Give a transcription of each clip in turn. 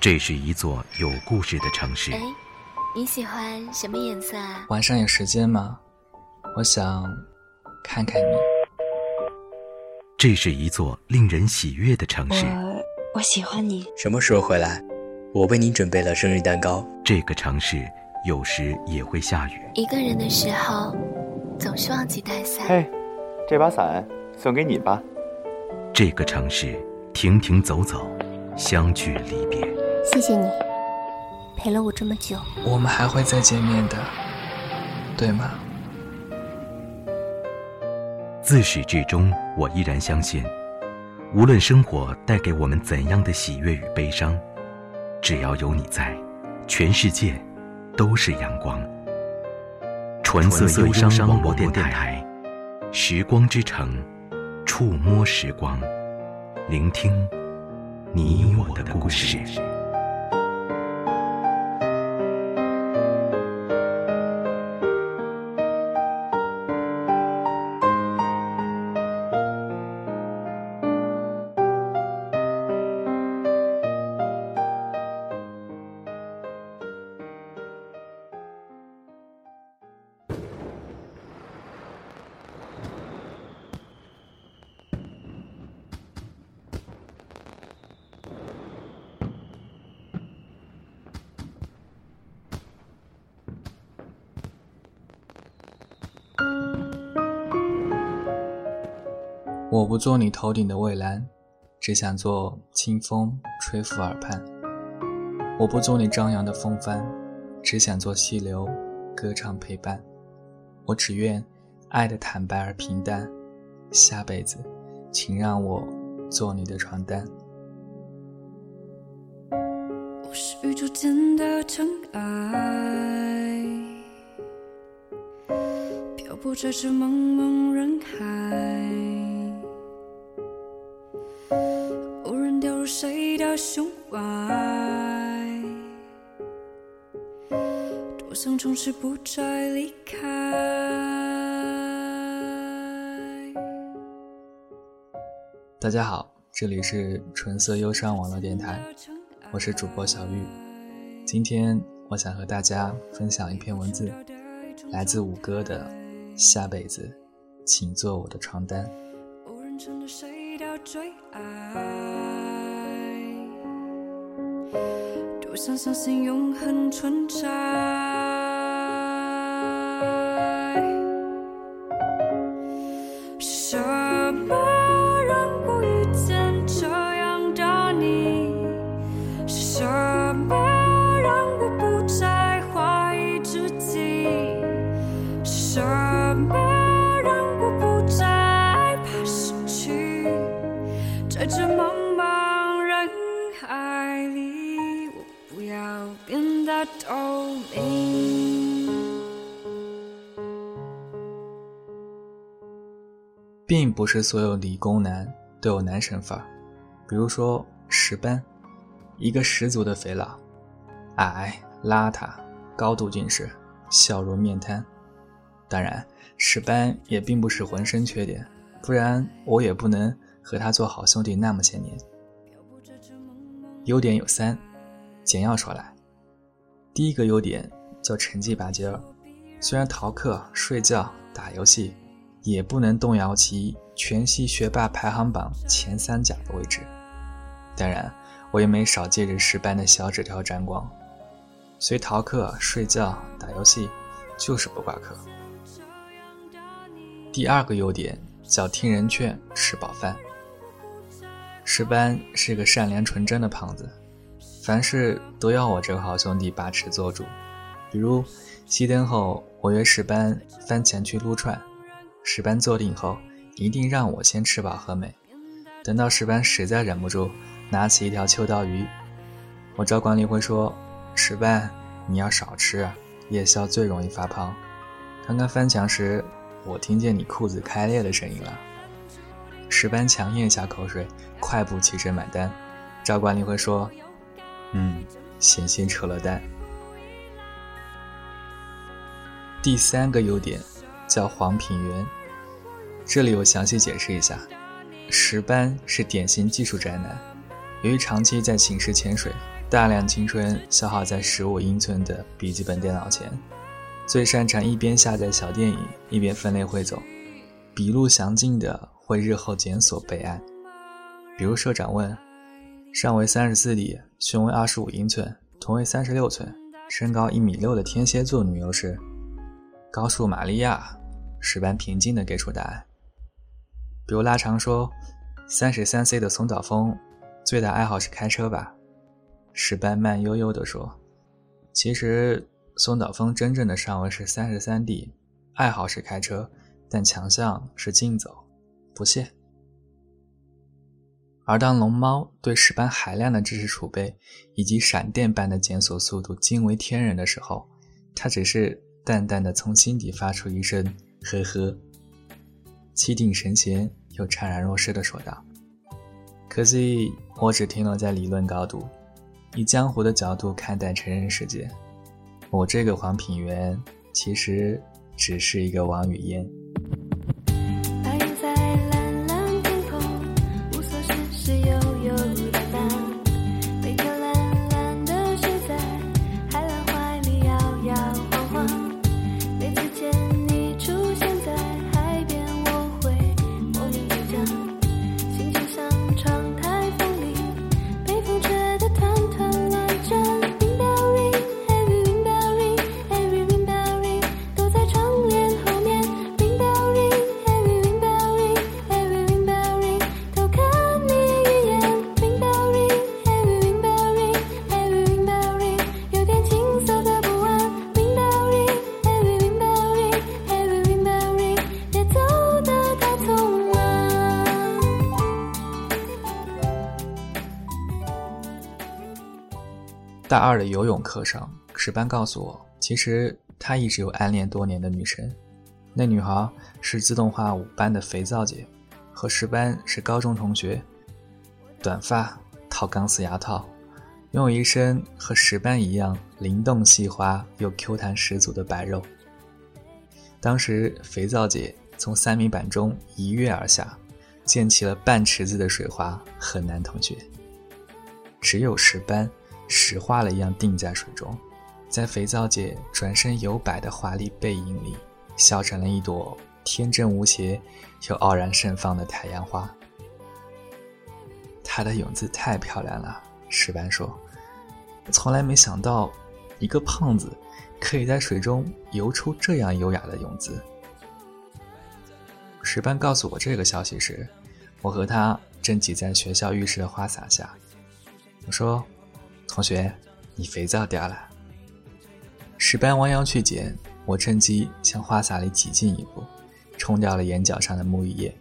这是一座有故事的城市。哎，你喜欢什么颜色啊？晚上有时间吗？我想看看你。这是一座令人喜悦的城市。我我喜欢你。什么时候回来？我为你准备了生日蛋糕。这个城市有时也会下雨。一个人的时候，总是忘记带伞。嘿，这把伞送给你吧。这个城市停停走走，相聚离别。谢谢你，陪了我这么久。我们还会再见面的，对吗？自始至终，我依然相信，无论生活带给我们怎样的喜悦与悲伤，只要有你在，全世界都是阳光。纯色忧伤网络电台，时光之城，触摸时光，聆听你我的故事。我不做你头顶的蔚蓝，只想做清风吹拂耳畔。我不做你张扬的风帆，只想做溪流歌唱陪伴。我只愿爱的坦白而平淡，下辈子，请让我做你的床单。我是宇宙间的尘埃，漂泊在这茫茫人海。多想从此不再离开。大家好，这里是纯色忧伤网络电台，我是主播小玉。今天我想和大家分享一篇文字，来自五哥的《下辈子，请做我的床单》。无人称得谁的最爱，多想相信永恒存在。什么让我遇见这样的你？是什么让我不再怀疑自己？是什么变得透明。并不是所有理工男都有男神范儿，比如说石斑，一个十足的肥佬，矮、邋遢、高度近视，笑容面瘫。当然，石斑也并不是浑身缺点，不然我也不能和他做好兄弟那么些年。优点有三，简要说来，第一个优点叫成绩拔尖儿，虽然逃课、睡觉、打游戏。也不能动摇其全系学霸排行榜前三甲的位置。当然，我也没少借着石班的小纸条沾光，虽逃课、睡觉、打游戏，就是不挂科。第二个优点叫听人劝，吃饱饭。石斑是个善良纯真的胖子，凡事都要我这个好兄弟把持做主。比如熄灯后，我约石斑翻墙去撸串。石斑坐定后，一定让我先吃饱喝美。等到石斑实在忍不住，拿起一条秋刀鱼，我找管理会说：“石斑，你要少吃啊，夜宵最容易发胖。”刚刚翻墙时，我听见你裤子开裂的声音了。石斑强咽下口水，快步起身买单。赵管理会说：“嗯，险些扯了蛋。”第三个优点。叫黄品源，这里我详细解释一下。石斑是典型技术宅男，由于长期在寝室潜水，大量青春消耗在十五英寸的笔记本电脑前，最擅长一边下载小电影，一边分类汇总，笔录详尽的会日后检索备案。比如社长问：“上围三十四 D，胸围二十五英寸，臀围三十六寸，身高一米六的天蝎座女优是高树玛利亚。”石班平静的给出答案。比如拉长说：“三十三 C 的松岛枫，最大爱好是开车吧？”石班慢悠悠地说：“其实松岛枫真正的上围是三十三 D，爱好是开车，但强项是竞走，不屑。”而当龙猫对石斑海量的知识储备以及闪电般的检索速度惊为天人的时候，他只是淡淡的从心底发出一声“呵呵”，气定神闲。又怅然若失的说道：“可惜我只停留在理论高度，以江湖的角度看待成人世界。我这个黄品源，其实只是一个王语嫣。”大二的游泳课上，石班告诉我，其实他一直有暗恋多年的女神。那女孩是自动化五班的肥皂姐，和石班是高中同学。短发，套钢丝牙套，拥有一身和石班一样灵动细滑又 Q 弹十足的白肉。当时，肥皂姐从三米板中一跃而下，溅起了半池子的水花和男同学。只有石班。石化了一样定在水中，在肥皂姐转身游摆的华丽背影里，笑成了一朵天真无邪又傲然盛放的太阳花。她的泳姿太漂亮了，石斑说：“从来没想到，一个胖子可以在水中游出这样优雅的泳姿。”石斑告诉我这个消息时，我和他正挤在学校浴室的花洒下。我说。同学，你肥皂掉了。石斑弯腰去捡，我趁机向花洒里挤进一步，冲掉了眼角上的沐浴液。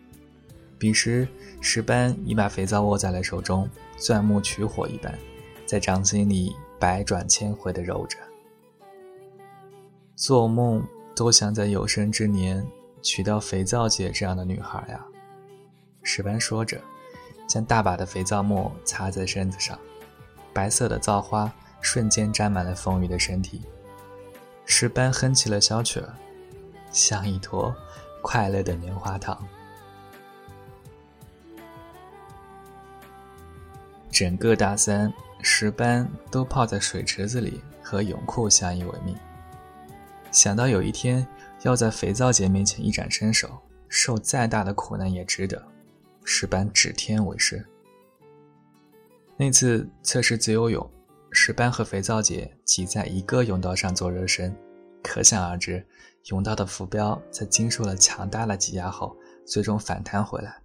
彼时，石斑已把肥皂握在了手中，钻木取火一般，在掌心里百转千回地揉着。做梦都想在有生之年娶到肥皂姐这样的女孩呀！石斑说着，将大把的肥皂沫擦在身子上。白色的皂花瞬间沾满了风雨的身体，石斑哼起了小曲儿，像一坨快乐的棉花糖。整个大三，石斑都泡在水池子里和泳裤相依为命。想到有一天要在肥皂姐面前一展身手，受再大的苦难也值得，石斑指天为誓。那次测试自由泳，石斑和肥皂姐挤在一个泳道上做热身，可想而知，泳道的浮标在经受了强大的挤压后，最终反弹回来。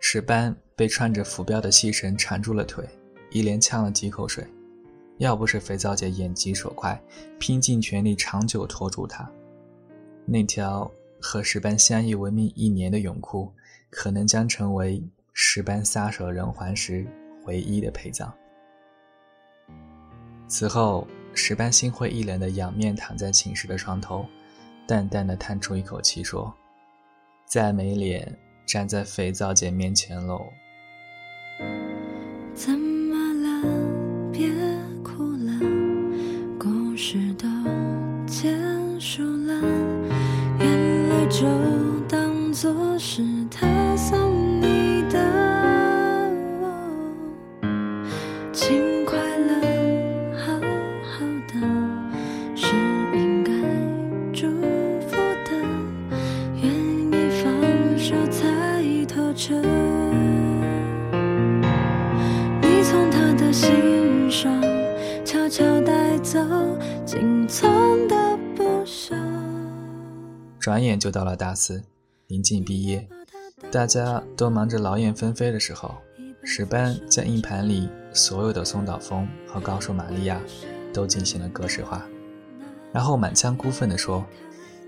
石斑被串着浮标的细绳缠住了腿，一连呛了几口水。要不是肥皂姐眼疾手快，拼尽全力长久拖住他，那条和石斑相依为命一年的泳裤，可能将成为石斑撒手人寰时。唯一的陪葬。此后，石斑心灰意冷的仰面躺在寝室的床头，淡淡的叹出一口气，说：“再没脸站在肥皂姐面前喽。”怎么了？别哭了，故事都结束了，眼泪就当作是心上悄悄带走仅存的不舍。转眼就到了大四，临近毕业，大家都忙着劳燕分飞的时候，史班将硬盘里所有的松岛枫和高树玛利亚都进行了格式化，然后满腔孤愤地说：“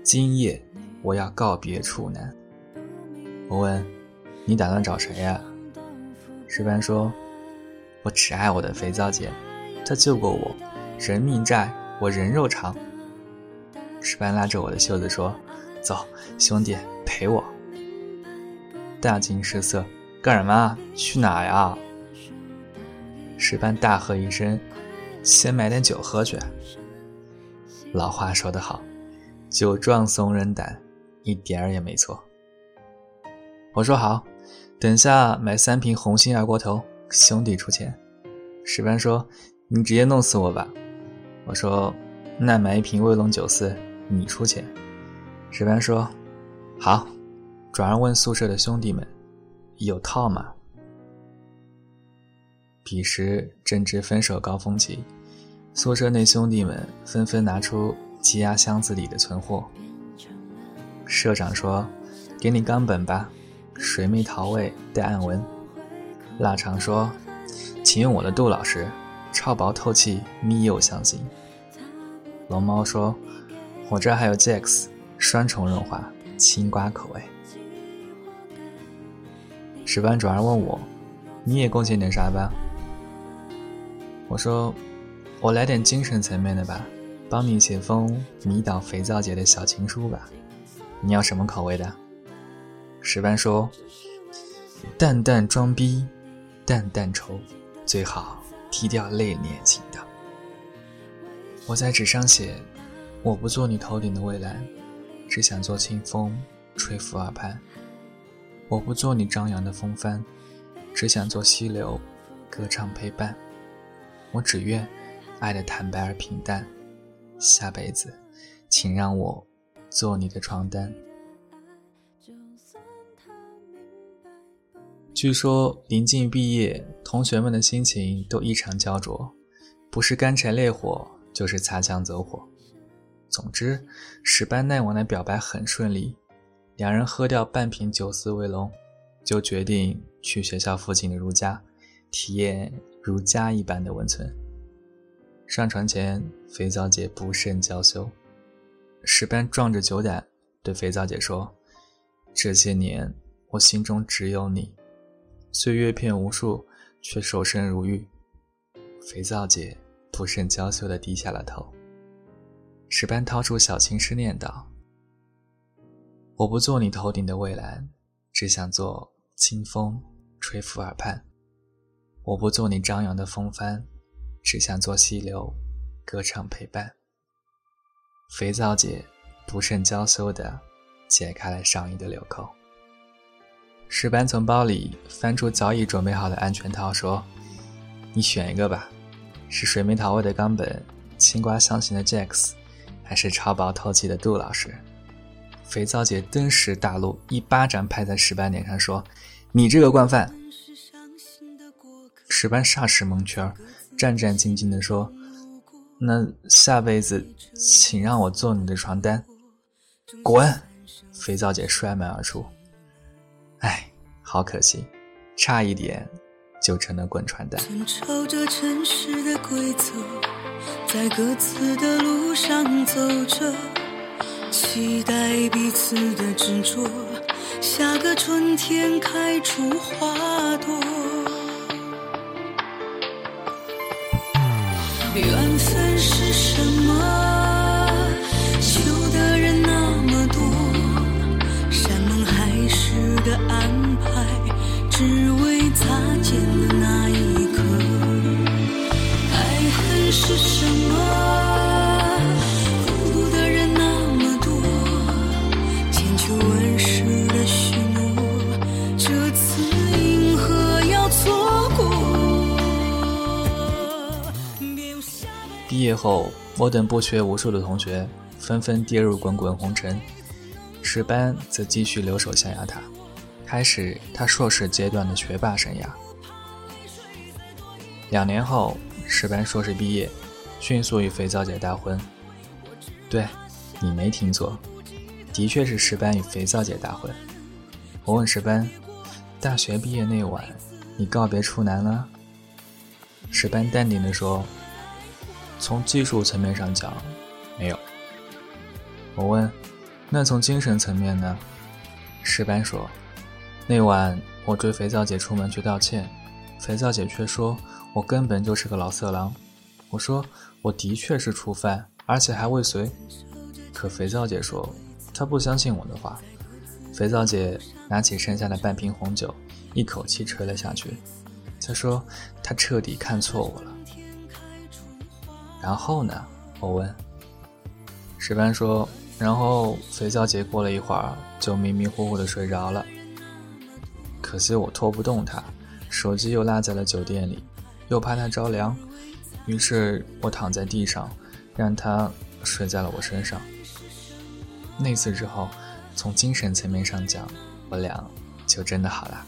今夜我要告别处男。”我问：“你打算找谁呀？”石班说：“我只爱我的肥皂姐，她救过我，人命债我人肉偿。”石班拉着我的袖子说：“走，兄弟，陪我。”大惊失色，干什么？去哪呀？石班大喝一声：“先买点酒喝去。”老话说得好，“酒壮怂人胆”，一点儿也没错。我说好，等下买三瓶红星二锅头，兄弟出钱。石班说：“你直接弄死我吧。”我说：“那买一瓶威龙九四，你出钱。”石班说：“好。”转而问宿舍的兄弟们：“有套吗？”彼时正值分手高峰期，宿舍内兄弟们纷纷拿出积压箱子里的存货。社长说：“给你冈本吧。”水蜜桃味带暗纹，腊肠说：“请用我的杜老师，超薄透气蜜柚香型。”龙猫说：“我这还有 Jax 双重润滑青瓜口味。”石班转而问我：“你也贡献点啥吧？”我说：“我来点精神层面的吧，帮你写封迷倒肥皂姐的小情书吧。你要什么口味的？”石班说：“淡淡装逼，淡淡愁，最好低调内敛型的。”我在纸上写：“我不做你头顶的蔚蓝，只想做清风吹拂耳畔；我不做你张扬的风帆，只想做溪流歌唱陪伴。我只愿爱的坦白而平淡，下辈子，请让我做你的床单。”据说临近毕业，同学们的心情都异常焦灼，不是干柴烈火，就是擦枪走火。总之，史班奈往的表白很顺利，两人喝掉半瓶酒肆威龙，就决定去学校附近的如家，体验如家一般的温存。上船前，肥皂姐不慎娇羞，史班壮着酒胆对肥皂姐说：“这些年，我心中只有你。”岁月骗无数，却守身如玉。肥皂姐不甚娇羞地低下了头。石班掏出小情诗念道：“我不做你头顶的蔚蓝，只想做清风吹拂耳畔；我不做你张扬的风帆，只想做溪流歌唱陪伴。”肥皂姐不甚娇羞地解开了上衣的纽扣。石班从包里翻出早已准备好的安全套，说：“你选一个吧，是水蜜桃味的冈本，青瓜香型的 Jax，还是超薄透气的杜老师？”肥皂姐顿时大怒，一巴掌拍在石班脸上，说：“你这个惯犯！”石班霎时蒙圈，战战兢兢地说：“那下辈子，请让我做你的床单。”滚！肥皂姐摔门而出。好可惜，差一点就成了滚床单。遵守着城市的规则，在各自的路上走着，期待彼此的执着，下个春天开出花朵。缘分是什么？是什么？孤独的人那么多，千秋万世的许诺，这次银河要错过。毕业后，我等不学无术的同学纷纷跌入滚滚红尘，石班则继续留守象牙塔，开始他硕士阶段的学霸生涯。两年后，石班硕士毕业，迅速与肥皂姐大婚。对，你没听错，的确是石班与肥皂姐大婚。我问石班，大学毕业那晚，你告别处男了？石班淡定地说：“从技术层面上讲，没有。”我问：“那从精神层面呢？”石班说：“那晚我追肥皂姐出门去道歉，肥皂姐却说我根本就是个老色狼。我说我的确是初犯，而且还未遂。可肥皂姐说她不相信我的话。肥皂姐拿起剩下的半瓶红酒，一口气吹了下去。她说她彻底看错我了。然后呢？我问。石班说。然后肥皂姐过了一会儿就迷迷糊糊的睡着了。可惜我拖不动她，手机又落在了酒店里，又怕他着凉，于是我躺在地上，让他睡在了我身上。那次之后，从精神层面上讲，我俩就真的好了。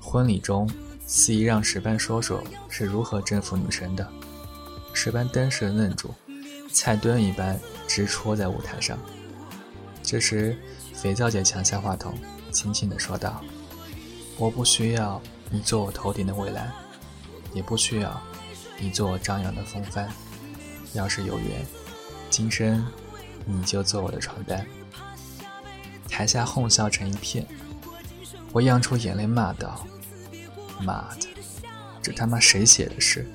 婚礼中，司仪让石班说说是如何征服女神的，石班登时愣住。菜墩一般直戳在舞台上。这时，肥皂姐抢下话筒，轻轻地说道：“我不需要你做我头顶的蔚蓝，也不需要你做我张扬的风帆。要是有缘，今生你就做我的床单。”台下哄笑成一片。我漾出眼泪，骂道：“妈的，这他妈谁写的诗？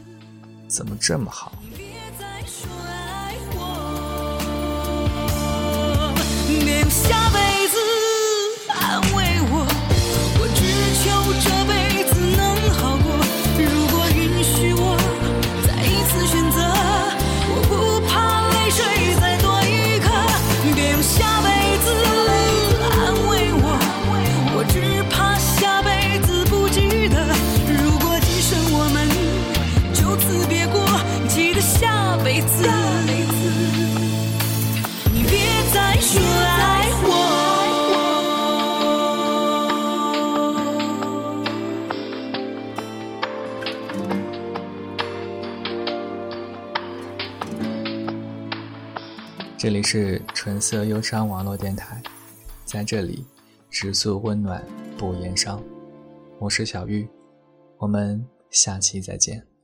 怎么这么好？”下辈子是纯色忧伤网络电台，在这里，直诉温暖不言伤。我是小玉，我们下期再见。